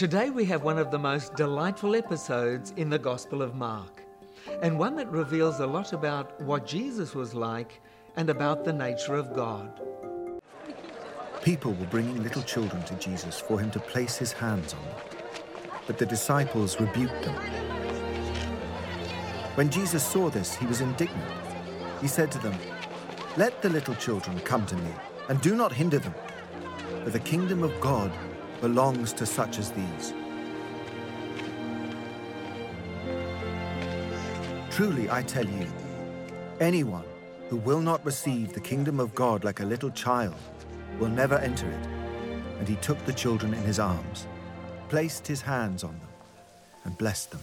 Today we have one of the most delightful episodes in the Gospel of Mark, and one that reveals a lot about what Jesus was like and about the nature of God. People were bringing little children to Jesus for him to place his hands on but the disciples rebuked them. When Jesus saw this, he was indignant. He said to them, Let the little children come to me, and do not hinder them, for the kingdom of God belongs to such as these. Truly, I tell you, anyone who will not receive the kingdom of God like a little child will never enter it. And he took the children in his arms, placed his hands on them, and blessed them.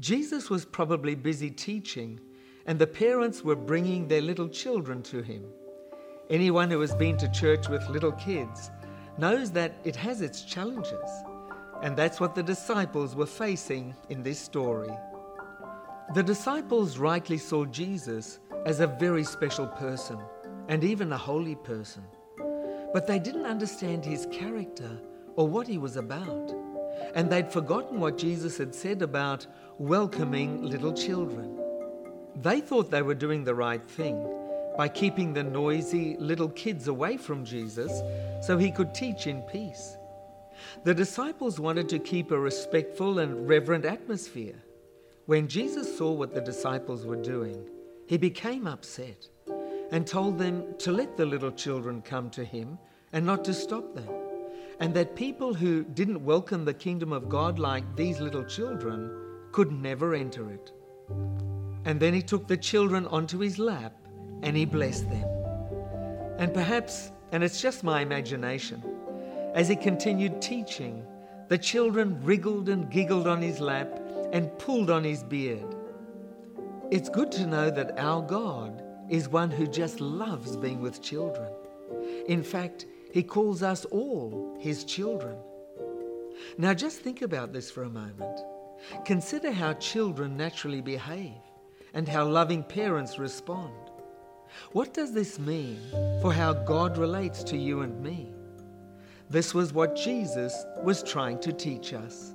Jesus was probably busy teaching, and the parents were bringing their little children to him. Anyone who has been to church with little kids knows that it has its challenges, and that's what the disciples were facing in this story. The disciples rightly saw Jesus as a very special person and even a holy person, but they didn't understand his character or what he was about, and they'd forgotten what Jesus had said about welcoming little children. They thought they were doing the right thing by keeping the noisy little kids away from Jesus so he could teach in peace. The disciples wanted to keep a respectful and reverent atmosphere. When Jesus saw what the disciples were doing, he became upset and told them to let the little children come to him and not to stop them, and that people who didn't welcome the kingdom of God like these little children could never enter it. And then he took the children onto his lap and he blessed them. And perhaps, and it's just my imagination, as he continued teaching, the children wriggled and giggled on his lap and pulled on his beard. It's good to know that our God is one who just loves being with children. In fact, he calls us all his children. Now, just think about this for a moment. Consider how children naturally behave and how loving parents respond. What does this mean for how God relates to you and me? This was what Jesus was trying to teach us.